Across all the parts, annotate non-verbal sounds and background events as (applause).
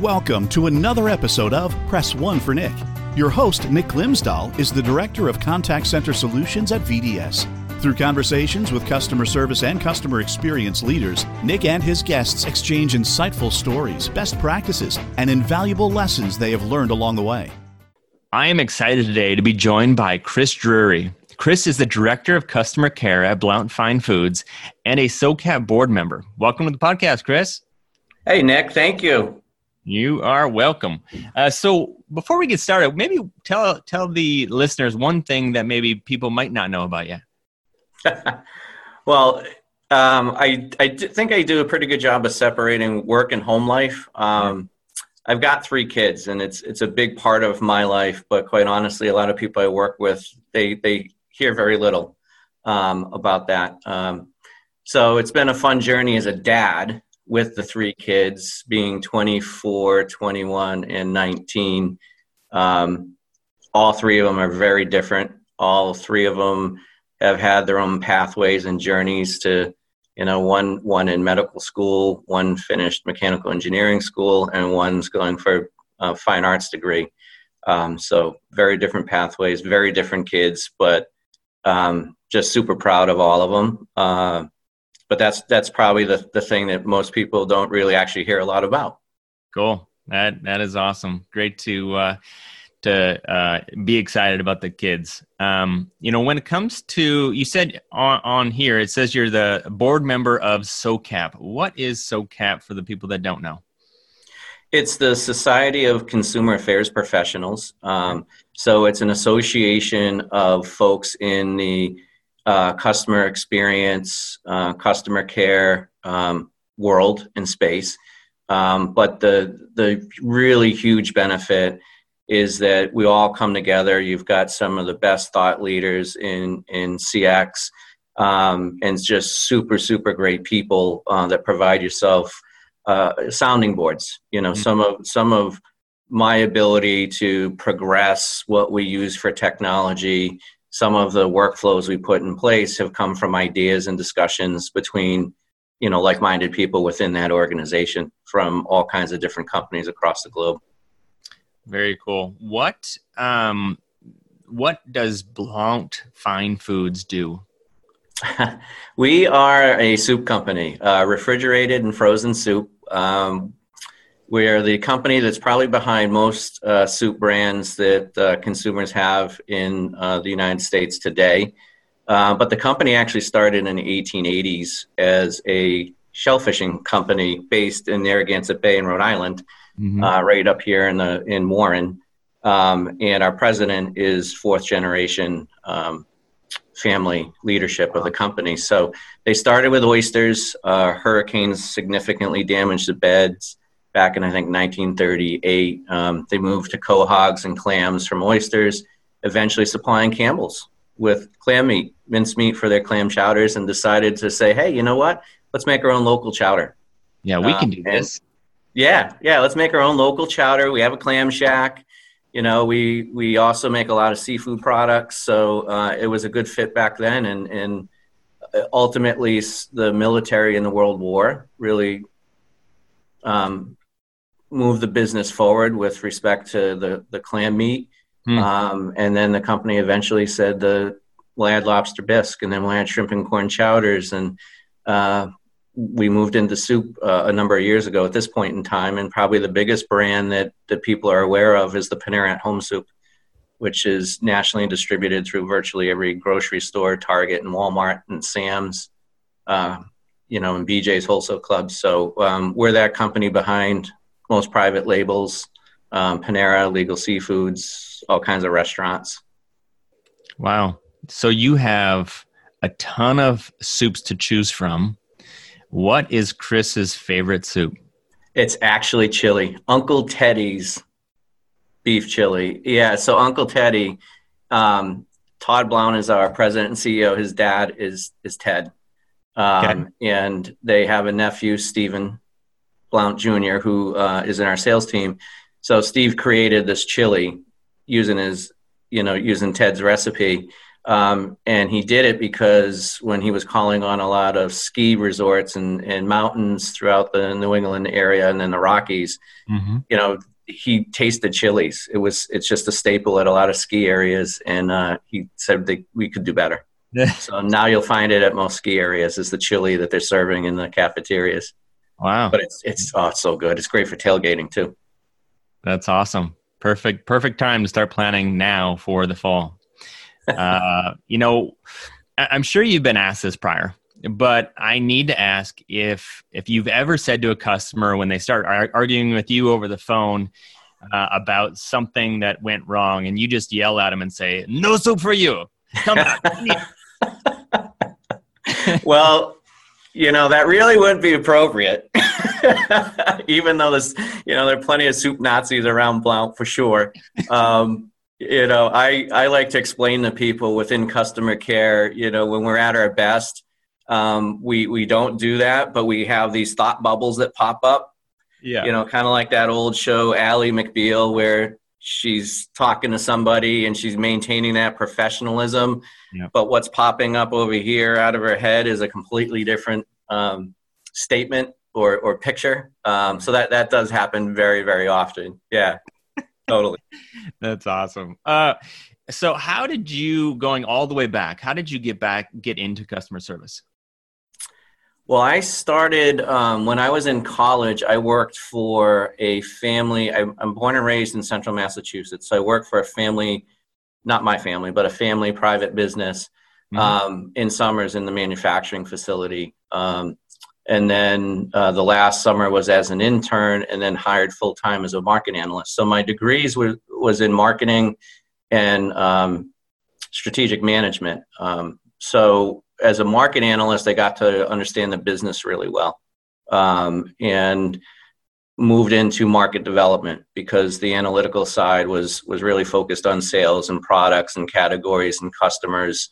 Welcome to another episode of Press One for Nick. Your host, Nick Glimsdahl, is the Director of Contact Center Solutions at VDS. Through conversations with customer service and customer experience leaders, Nick and his guests exchange insightful stories, best practices, and invaluable lessons they have learned along the way. I am excited today to be joined by Chris Drury. Chris is the Director of Customer Care at Blount Fine Foods and a SOCAP board member. Welcome to the podcast, Chris. Hey, Nick. Thank you. You are welcome. Uh, so, before we get started, maybe tell tell the listeners one thing that maybe people might not know about you. (laughs) well, um, I I think I do a pretty good job of separating work and home life. Um, I've got three kids, and it's it's a big part of my life. But quite honestly, a lot of people I work with they they hear very little um, about that. Um, so it's been a fun journey as a dad with the three kids being 24, 21, and 19. Um, all three of them are very different. All three of them have had their own pathways and journeys to, you know, one one in medical school, one finished mechanical engineering school, and one's going for a fine arts degree. Um, so very different pathways, very different kids, but um, just super proud of all of them. Uh, but that's that's probably the the thing that most people don't really actually hear a lot about. Cool. That that is awesome. Great to uh, to uh, be excited about the kids. Um, you know, when it comes to you said on, on here, it says you're the board member of SOCAP. What is SOCAP for the people that don't know? It's the Society of Consumer Affairs Professionals. Um, so it's an association of folks in the uh, customer experience, uh, customer care um, world and space. Um, but the the really huge benefit is that we all come together. You've got some of the best thought leaders in in CX, um, and just super super great people uh, that provide yourself uh, sounding boards. You know, mm-hmm. some of some of my ability to progress what we use for technology some of the workflows we put in place have come from ideas and discussions between you know like-minded people within that organization from all kinds of different companies across the globe. Very cool. What um what does blount fine foods do? (laughs) We are a soup company uh, refrigerated and frozen soup. Um, we are the company that's probably behind most uh, soup brands that uh, consumers have in uh, the United States today. Uh, but the company actually started in the 1880s as a shellfishing company based in Narragansett Bay in Rhode Island, mm-hmm. Uh, right up here in the in Warren. Um, and our president is fourth generation um, family leadership of the company. So they started with oysters. Uh, hurricanes significantly damaged the beds back in I think 1938. Um, they moved to quahogs and clams from oysters, eventually supplying Campbell's with clam meat, mincemeat for their clam chowders, and decided to say, hey, you know what? Let's make our own local chowder. Yeah, we can do um, this. Yeah, yeah, let's make our own local chowder. We have a clam shack. You know, we we also make a lot of seafood products, so uh, it was a good fit back then, and and ultimately the military in the World War really um, move the business forward with respect to the, the clam meat. Hmm. Um, and then the company eventually said the we'll lobster bisque and then we had shrimp and corn chowders. And uh, we moved into soup uh, a number of years ago at this point in time. And probably the biggest brand that, that people are aware of is the Panera at Home Soup, which is nationally distributed through virtually every grocery store, Target and Walmart and Sam's. Uh, you know, and BJ's wholesale clubs. So um, we're that company behind most private labels, um, Panera, Legal Seafoods, all kinds of restaurants. Wow. So you have a ton of soups to choose from. What is Chris's favorite soup? It's actually chili. Uncle Teddy's beef chili. Yeah, so Uncle Teddy, um, Todd Blount is our president and CEO. His dad is is Ted. Um, okay. And they have a nephew, Stephen, Blount Jr., who uh, is in our sales team. So Steve created this chili using his, you know, using Ted's recipe. Um, and he did it because when he was calling on a lot of ski resorts and, and mountains throughout the New England area and then the Rockies, mm-hmm. you know, he tasted chilies. It was it's just a staple at a lot of ski areas, and uh, he said that we could do better. (laughs) so now you'll find it at most ski areas is the chili that they're serving in the cafeterias. Wow! But it's it's oh it's so good. It's great for tailgating too. That's awesome. Perfect perfect time to start planning now for the fall (laughs) uh, you know, I'm sure you've been asked this prior, but I need to ask if if you've ever said to a customer when they start arguing with you over the phone uh, about something that went wrong, and you just yell at them and say, "No soup for you, come back." (laughs) (laughs) well, you know that really wouldn't be appropriate. (laughs) Even though there's, you know, there are plenty of soup Nazis around Blount for sure. Um, you know i i like to explain to people within customer care you know when we're at our best um, we we don't do that but we have these thought bubbles that pop up yeah you know kind of like that old show ally mcbeal where she's talking to somebody and she's maintaining that professionalism yep. but what's popping up over here out of her head is a completely different um, statement or, or picture um, so that that does happen very very often yeah (laughs) totally. That's awesome. Uh, so, how did you going all the way back? How did you get back get into customer service? Well, I started um, when I was in college. I worked for a family. I, am born and raised in Central Massachusetts, so I worked for a family, not my family, but a family private business mm-hmm. um, in summers in the manufacturing facility. Um, and then uh, the last summer was as an intern and then hired full time as a market analyst so my degrees were, was in marketing and um, strategic management um, so as a market analyst i got to understand the business really well um, and moved into market development because the analytical side was was really focused on sales and products and categories and customers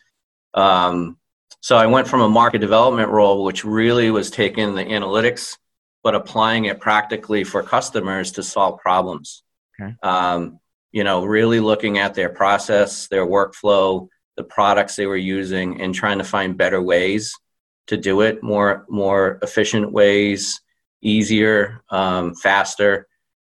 um, so I went from a market development role, which really was taking the analytics, but applying it practically for customers to solve problems. Okay. Um, you know, really looking at their process, their workflow, the products they were using, and trying to find better ways to do it, more more efficient ways, easier, um, faster.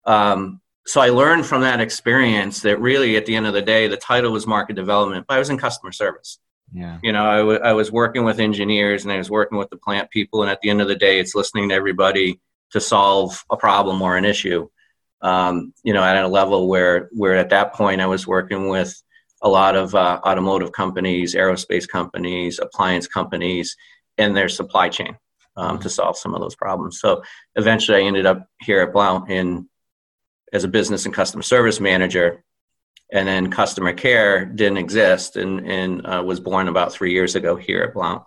Um, so I learned from that experience that really, at the end of the day, the title was market development, but I was in customer service. Yeah. You know, I, w- I was working with engineers and I was working with the plant people. And at the end of the day, it's listening to everybody to solve a problem or an issue. Um, you know, at a level where, where at that point I was working with a lot of uh, automotive companies, aerospace companies, appliance companies, and their supply chain um, to solve some of those problems. So eventually I ended up here at Blount in as a business and customer service manager and then customer care didn't exist and, and uh, was born about three years ago here at Blount.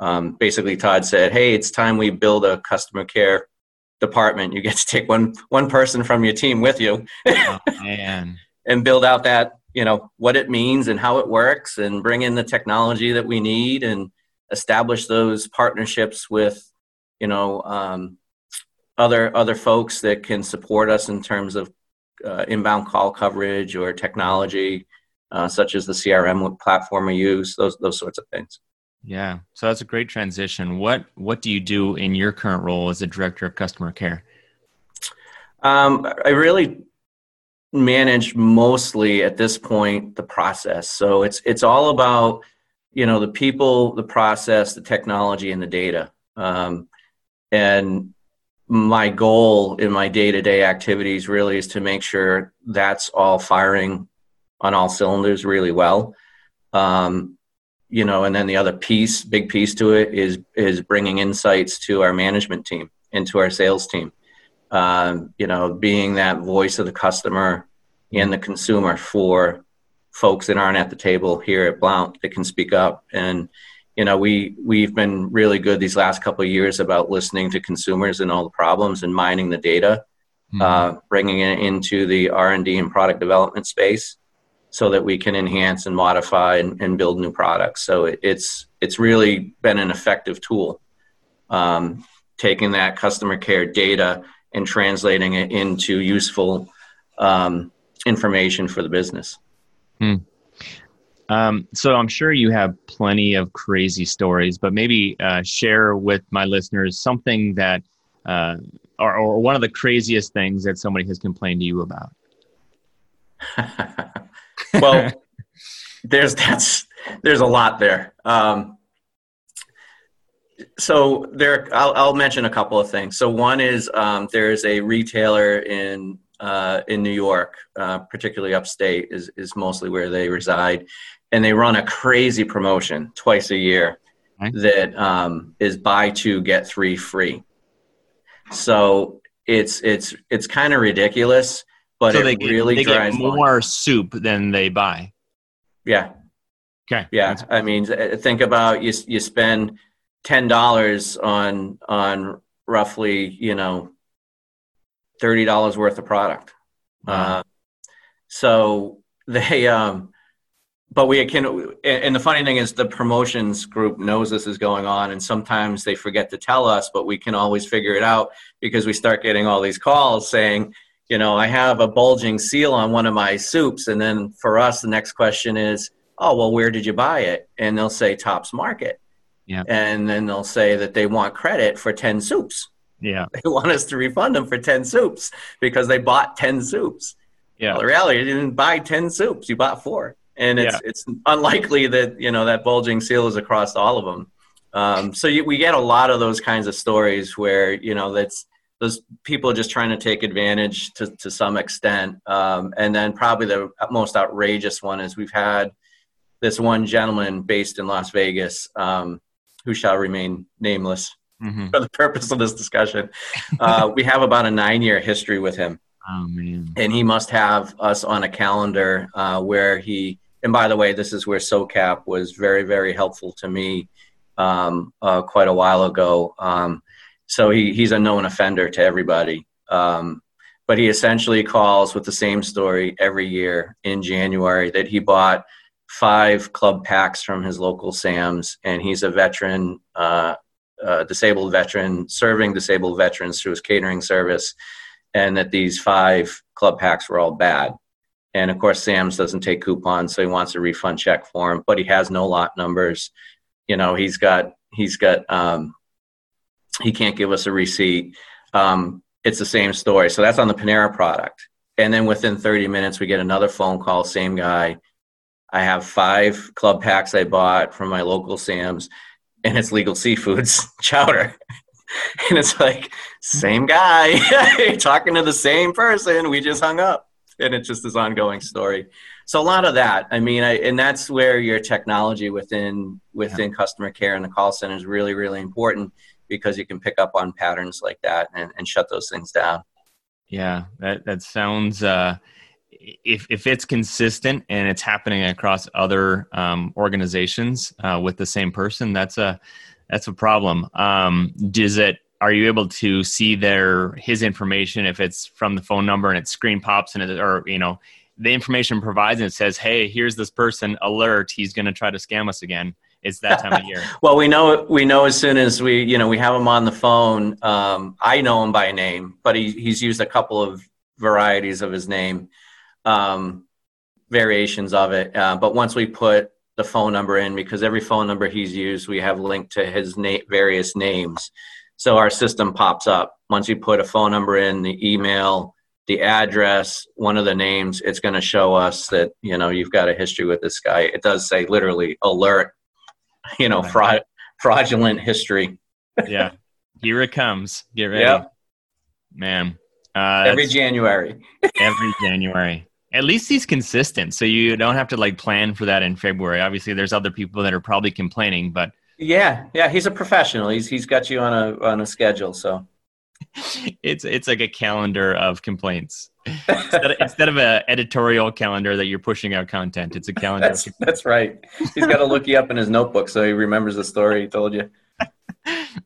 Um, basically, Todd said, "Hey, it's time we build a customer care department. You get to take one one person from your team with you, oh, (laughs) and build out that you know what it means and how it works, and bring in the technology that we need, and establish those partnerships with you know um, other other folks that can support us in terms of uh, inbound call coverage or technology, uh, such as the CRM platform we use, those those sorts of things. Yeah, so that's a great transition. What what do you do in your current role as a director of customer care? Um, I really manage mostly at this point the process. So it's it's all about you know the people, the process, the technology, and the data. Um, and my goal in my day-to-day activities really is to make sure that's all firing on all cylinders really well um, you know and then the other piece big piece to it is is bringing insights to our management team and to our sales team um, you know being that voice of the customer and the consumer for folks that aren't at the table here at blount that can speak up and you know we we've been really good these last couple of years about listening to consumers and all the problems and mining the data mm-hmm. uh, bringing it into the r&d and product development space so that we can enhance and modify and, and build new products so it, it's it's really been an effective tool um, taking that customer care data and translating it into useful um, information for the business hmm. Um, so I'm sure you have plenty of crazy stories, but maybe uh, share with my listeners something that, uh, or, or one of the craziest things that somebody has complained to you about. (laughs) well, there's that's there's a lot there. Um, so there, I'll, I'll, mention a couple of things. So one is um, there's a retailer in uh, in New York, uh, particularly upstate, is is mostly where they reside, and they run a crazy promotion twice a year that um, is buy two get three free. So it's it's it's kind of ridiculous, but so it they really they drives get more soup than they buy. Yeah. Okay. Yeah, I mean, think about you. You spend ten dollars on on roughly you know thirty dollars worth of product. Wow. Uh, so they um, but we can and the funny thing is the promotions group knows this is going on and sometimes they forget to tell us but we can always figure it out because we start getting all these calls saying you know i have a bulging seal on one of my soups and then for us the next question is oh well where did you buy it and they'll say tops market yeah and then they'll say that they want credit for 10 soups yeah (laughs) they want us to refund them for 10 soups because they bought 10 soups yeah well, the reality is you didn't buy 10 soups you bought four and it's yeah. it's unlikely that you know that bulging seal is across all of them. Um, so you, we get a lot of those kinds of stories where you know that's those people just trying to take advantage to to some extent. Um, and then probably the most outrageous one is we've had this one gentleman based in Las Vegas um, who shall remain nameless mm-hmm. for the purpose of this discussion. Uh, we have about a nine year history with him. Oh man! And he must have us on a calendar uh, where he and by the way, this is where SOCAP was very, very helpful to me um, uh, quite a while ago. Um, so he, he's a known offender to everybody. Um, but he essentially calls with the same story every year in January that he bought five club packs from his local SAMs, and he's a veteran, uh, uh, disabled veteran, serving disabled veterans through his catering service, and that these five club packs were all bad. And of course, Sam's doesn't take coupons, so he wants a refund check for him, but he has no lot numbers. You know, he's got he's got um, he can't give us a receipt. Um, it's the same story. So that's on the Panera product. And then within 30 minutes, we get another phone call, same guy. I have five club packs I bought from my local Sam's, and it's legal seafoods (laughs) chowder. (laughs) and it's like, same guy, (laughs) talking to the same person. We just hung up and it's just this ongoing story. So a lot of that. I mean, I, and that's where your technology within within yeah. customer care and the call center is really really important because you can pick up on patterns like that and, and shut those things down. Yeah, that that sounds. Uh, if if it's consistent and it's happening across other um, organizations uh, with the same person, that's a that's a problem. Um, does it are you able to see their his information if it's from the phone number and its screen pops and it, or you know the information provides and it says hey here's this person alert he's going to try to scam us again. It's that time of year. (laughs) Well we know we know as soon as we you know we have him on the phone um, i know him by name but he, he's used a couple of varieties of his name um, variations of it uh, but once we put the phone number in because every phone number he's used we have linked to his na- various names so our system pops up. Once you put a phone number in, the email, the address, one of the names, it's going to show us that, you know, you've got a history with this guy. It does say literally alert, (laughs) you know, fraud, fraudulent history. yeah. Here it comes. Get ready. Yep. Man. Uh, every January. (laughs) every January. At least he's consistent. So you don't have to like plan for that in February. Obviously, there's other people that are probably complaining, but yeah, yeah, he's a professional. He's he's got you on a on a schedule, so (laughs) it's it's like a calendar of complaints (laughs) instead, of, instead of an editorial calendar that you're pushing out content. It's a calendar. That's, (laughs) that's right. He's got to look you up in his notebook so he remembers the story he told you.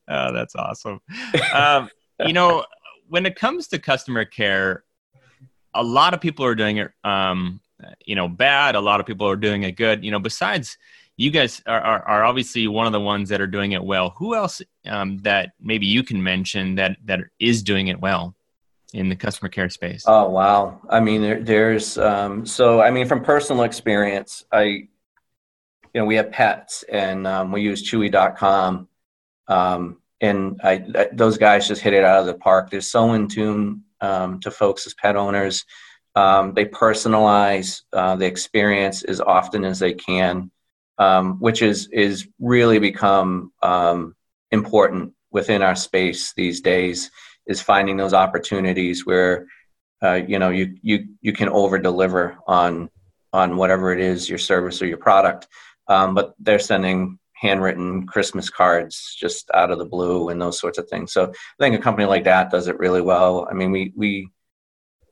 oh, that's awesome. Um, you know, when it comes to customer care, a lot of people are doing it, um, you know, bad. A lot of people are doing it good. You know, besides you guys are, are, are, obviously one of the ones that are doing it well. Who else um, that maybe you can mention that that is doing it well in the customer care space? Oh wow! I mean, there, there's um, so I mean from personal experience, I you know, we have pets and um, we use Chewy.com. Um, and I, I, those guys just hit it out of the park. They're so in tune um, to folks as pet owners. Um, they personalize uh, the experience as often as they can, um, which is is really become um, important within our space these days. Is finding those opportunities where uh, you know you you you can over deliver on on whatever it is your service or your product, um, but they're sending handwritten Christmas cards just out of the blue and those sorts of things. So I think a company like that does it really well. I mean, we we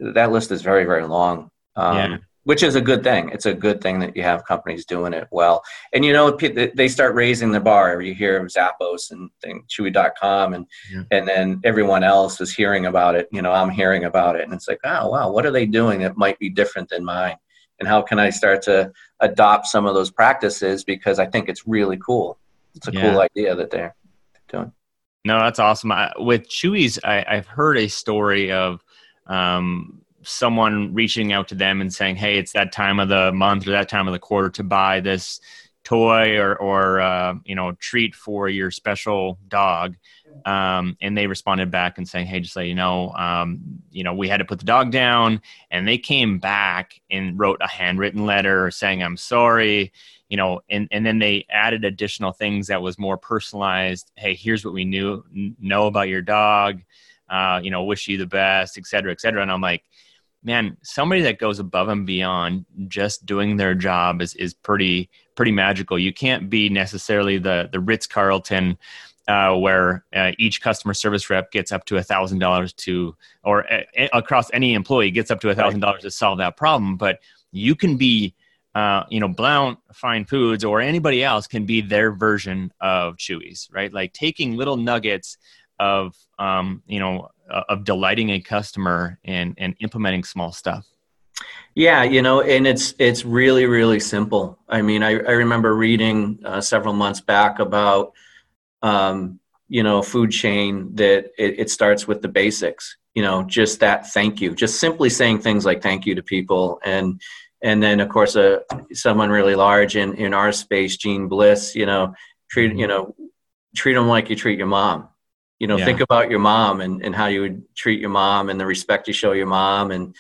that list is very very long. Um, yeah. Which is a good thing. It's a good thing that you have companies doing it well. And you know, they start raising the bar. You hear of Zappos and thing, Chewy.com, and yeah. and then everyone else is hearing about it. You know, I'm hearing about it, and it's like, oh wow, what are they doing that might be different than mine? and how can I start to adopt some of those practices because I think it's really cool. It's a yeah. cool idea that they're doing. No, that's awesome. I, with Chewy's, I, have heard a story of um, someone reaching out to them and saying, "Hey, it's that time of the month or that time of the quarter to buy this toy or or uh, you know treat for your special dog." Um, and they responded back and saying, "Hey, just let you know, um, you know, we had to put the dog down." And they came back and wrote a handwritten letter saying, "I'm sorry," you know, and and then they added additional things that was more personalized. Hey, here's what we knew know about your dog. Uh, you know, wish you the best, et cetera, et cetera. And I'm like, man, somebody that goes above and beyond just doing their job is is pretty pretty magical. You can't be necessarily the the Ritz Carlton uh, where uh, each customer service rep gets up to a thousand dollars to, or a, across any employee gets up to a thousand dollars to solve that problem. But you can be, uh, you know, Blount Fine Foods or anybody else can be their version of Chewy's, right? Like taking little nuggets of, um, you know, uh, of delighting a customer and and implementing small stuff. Yeah, you know, and it's it's really really simple. I mean, I, I remember reading uh, several months back about um, you know food chain that it, it starts with the basics you know just that thank you just simply saying things like thank you to people. And and then of course uh, someone really large in in our space Jeanne Bliss you know treat you know treat them like you treat your mom. You know yeah. think about your mom and, and how you would treat your mom and the respect you show your mom. And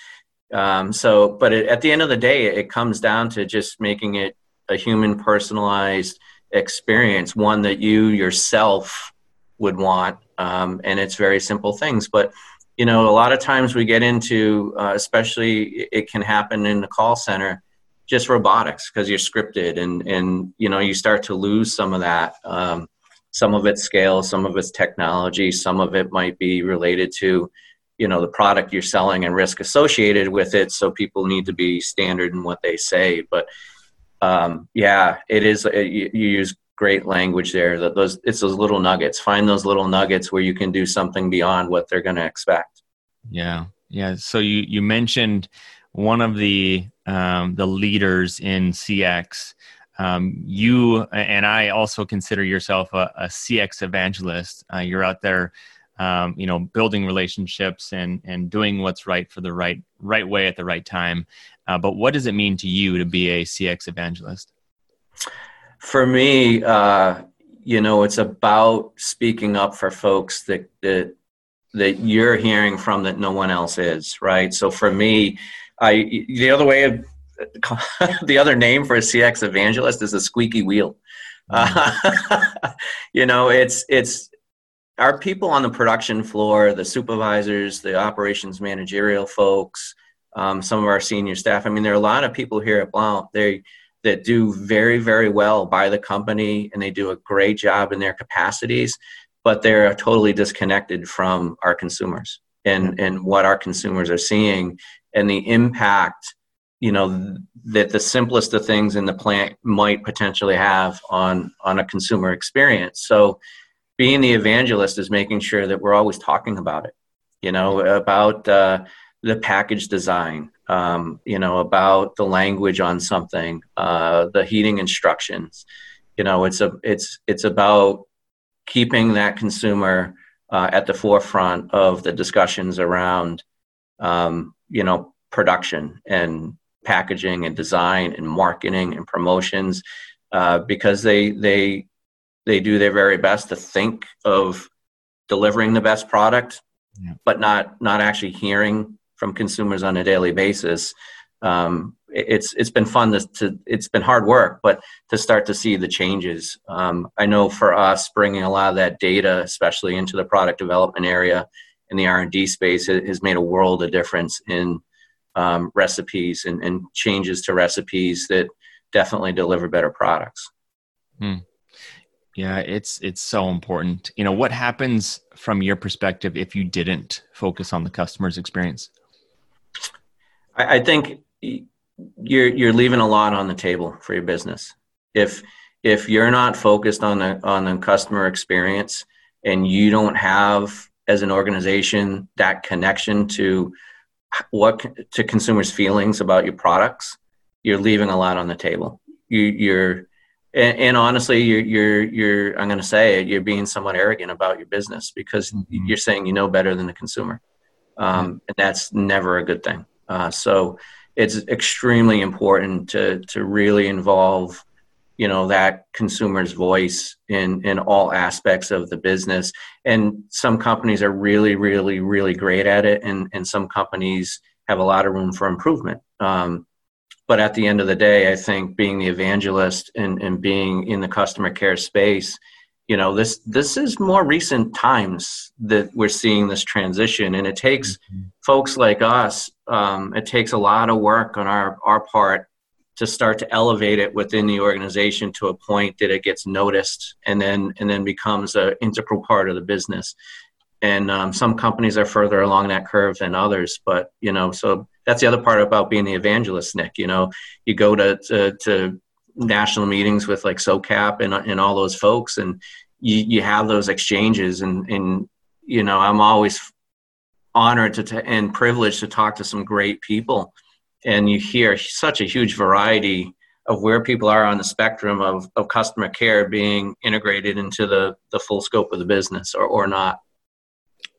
um, so but it, at the end of the day it comes down to just making it a human personalized experience, one that you yourself would want. Um, and it's very simple things. But, you know, a lot of times we get into, uh, especially it can happen in the call center, just robotics because you're scripted and, and, you know, you start to lose some of that. Um, some of it's scale, some of it's technology, some of it might be related to, you know, the product you're selling and risk associated with it. So people need to be standard in what they say. But, um, yeah, it is. Uh, you, you, use great language there. That those it's those little nuggets. Find those little nuggets where you can do something beyond what they're going to expect. Yeah, yeah. So you you mentioned one of the um, the leaders in CX. Um, you and I also consider yourself a, a CX evangelist. Uh, you're out there, um, you know, building relationships and and doing what's right for the right right way at the right time. Uh, but what does it mean to you to be a CX evangelist? For me, uh, you know, it's about speaking up for folks that that that you're hearing from that no one else is, right? So for me, I the other way of (laughs) the other name for a CX evangelist is a squeaky wheel. Uh, (laughs) you know, it's it's our people on the production floor, the supervisors, the operations managerial folks, um, some of our senior staff. I mean, there are a lot of people here at Blount they that do very very well by the company, and they do a great job in their capacities, but they're totally disconnected from our consumers and and what our consumers are seeing and the impact you know that the simplest of things in the plant might potentially have on on a consumer experience so being the evangelist is making sure that we're always talking about it you know about uh, the package design, um, you know, about the language on something, uh, the heating instructions. You know, it's a it's it's about keeping that consumer uh, at the forefront of the discussions around, um, you know, production and packaging and design and marketing and promotions. uh, because they they they do their very best to think of delivering the best product, yeah. but not not actually hearing from consumers on a daily basis. Um, it's it's been fun to, to, it's been hard work, but to start to see the changes. Um, I know for us, bringing a lot of that data, especially into the product development area in the R and D space, it has made a world of difference in um, recipes and, and, changes to recipes that definitely deliver better products. Hmm. Yeah, it's it's so important. You know, what happens from your perspective if you didn't focus on the customer's experience? I, think you're you're leaving a lot on the table for your business. If if you're not focused on the on the customer experience and you don't have as an organization that connection to what to consumers feelings about your products you're leaving a lot on the table you, you're and, and, honestly you're you're you're i'm going to say it you're being somewhat arrogant about your business because mm-hmm. you're saying you know better than the consumer. Um, and that's never a good thing. Uh, so it's extremely important to to really involve you know that consumer's voice in in all aspects of the business. And some companies are really really really great at it and and some companies have a lot of room for improvement. Um, but at the end of the day i think being the evangelist and and being in the customer care space you know this this is more recent times that we're seeing this transition and it takes mm-hmm. folks like us um, it takes a lot of work on our our part to start to elevate it within the organization to a point that it gets noticed and then and then becomes an integral part of the business and um, some companies are further along that curve than others but you know so that's the other part about being the evangelist nick you know? You go to to, to national meetings with like SOCAP and, and all those folks and you, you have those exchanges and, and, you know, I'm always honored to and privileged to talk to some great people. And you hear such a huge variety of where people are on the spectrum of, of customer care being integrated into the, the full scope of the business or, or not.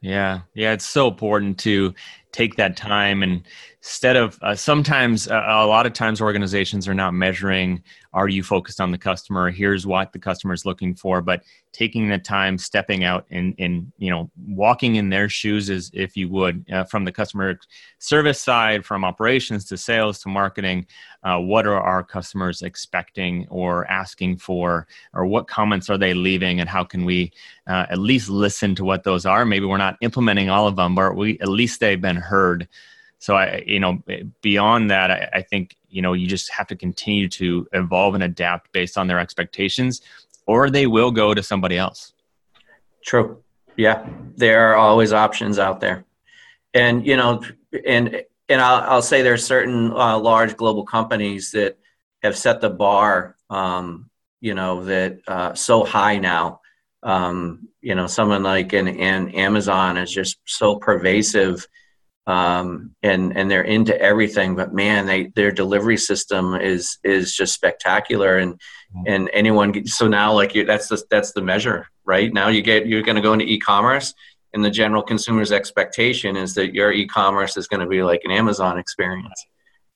Yeah, yeah, it's so important to take that time and instead of uh, sometimes uh, a lot of times organizations are not measuring are you focused on the customer? Here's what the customer is looking for. But taking the time stepping out and, and you know walking in their shoes as if you would uh, from the customer service side from operations to sales to marketing uh, what are our customers expecting or asking for? Or what comments are they leaving? And how can we uh, at least listen to what those are? Maybe we're not implementing all of them but we at least they've been heard so I, you know, beyond that, I, I, think you know you just have to continue to evolve and adapt based on their expectations, or they will go to somebody else. True. Yeah, there are always options out there, and you know, and and I'll, I'll say there are certain uh, large global companies that have set the bar, um, you know, that uh, so high now. Um, you know, someone like an, an Amazon is just so pervasive um, and and they're into everything. But man, they their delivery system is is just spectacular, and mm-hmm. and anyone. So now, like you, that's the that's the measure, right? Now you get you're going to go into e-commerce, and the general consumer's expectation is that your e-commerce is going to be like an Amazon experience.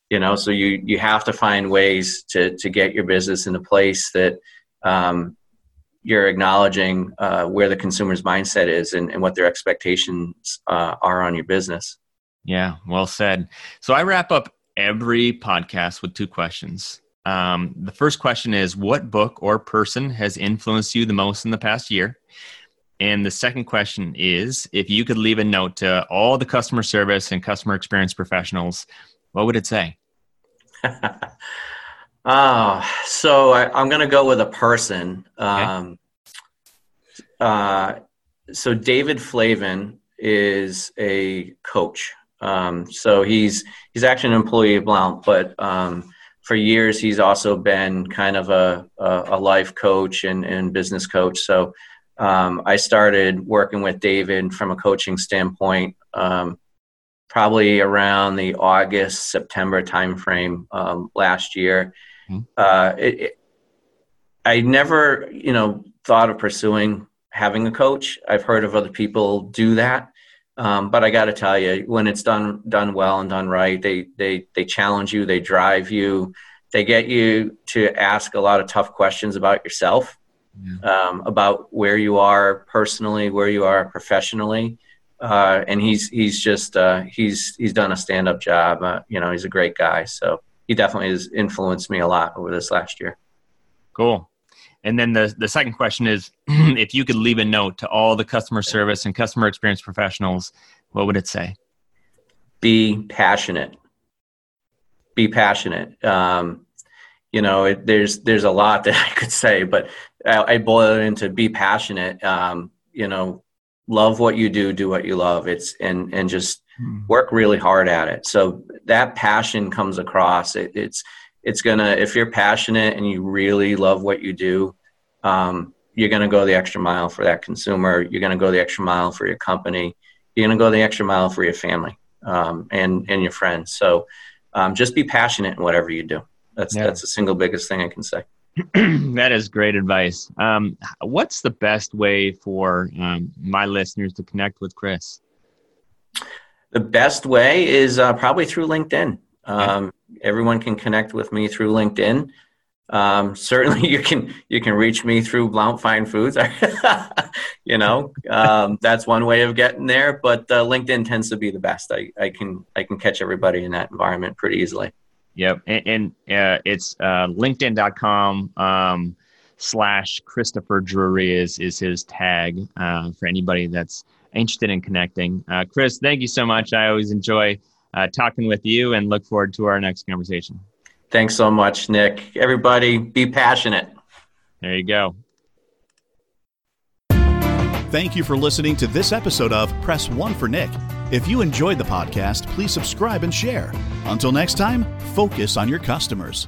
You know, so you you have to find ways to to get your business in a place that um, you're acknowledging uh, where the consumer's mindset is and, and what their expectations uh, are on your business. Yeah, well said. So I wrap up every podcast with two questions. Um, the first question is What book or person has influenced you the most in the past year? And the second question is If you could leave a note to all the customer service and customer experience professionals, what would it say? oh, (laughs) so I, am going to go with a person. Um, okay. uh, so David Flavin is a coach. Um, so he's he's actually an employee of Blount, but um, for years he's also been kind of a, a, a life coach and, and business coach. So um, I started working with David from a coaching standpoint um, probably around the August September timeframe um, last year. Mm-hmm. Uh, it, it, I never you know thought of pursuing having a coach. I've heard of other people do that. Um, but I got to tell you, when it's done done well and done right, they they they challenge you, they drive you, they get you to ask a lot of tough questions about yourself, yeah. um, about where you are personally, where you are professionally. Uh, and he's he's just uh, he's he's done a stand up job. Uh, you know, he's a great guy. So he definitely has influenced me a lot over this last year. Cool. And then the the second question is, (clears throat) if you could leave a note to all the customer service and customer experience professionals, what would it say? Be passionate. Be passionate. Um, you know, it, there's there's a lot that (laughs) I could say, but I, I boil it into be passionate. Um, you know, love what you do, do what you love. It's and and just hmm. work really hard at it. So that passion comes across. It, it's it's gonna if you're passionate and you really love what you do um, you're gonna go the extra mile for that consumer. You're gonna go the extra mile for your company. You're gonna go the extra mile for your family um, and and your friends. So um, just be passionate in whatever you do. That's yeah. that's the single biggest thing i can say. (clears throat) That is great advice. Um, what's the best way for um, my listeners to connect with chris? The best way is uh, probably through linkedin. Um, everyone can connect with me through LinkedIn. Um, (laughs) certainly, you can you can reach me through Blount Fine Foods. (laughs) you know, um, that's one way of getting there. But uh, LinkedIn tends to be the best. I, I can I can catch everybody in that environment pretty easily. Yep, and, and uh, it's uh, LinkedIn.com um, slash Christopher Drury is is his tag uh, for anybody that's interested in connecting. Uh, Chris, thank you so much. I always enjoy uh, talking with you and look forward to our next conversation. Thanks so much, Nick. Everybody, be passionate. There you go. Thank you for listening to this episode of Press One for Nick. If you enjoyed the podcast, please subscribe and share. Until next time, focus on your customers.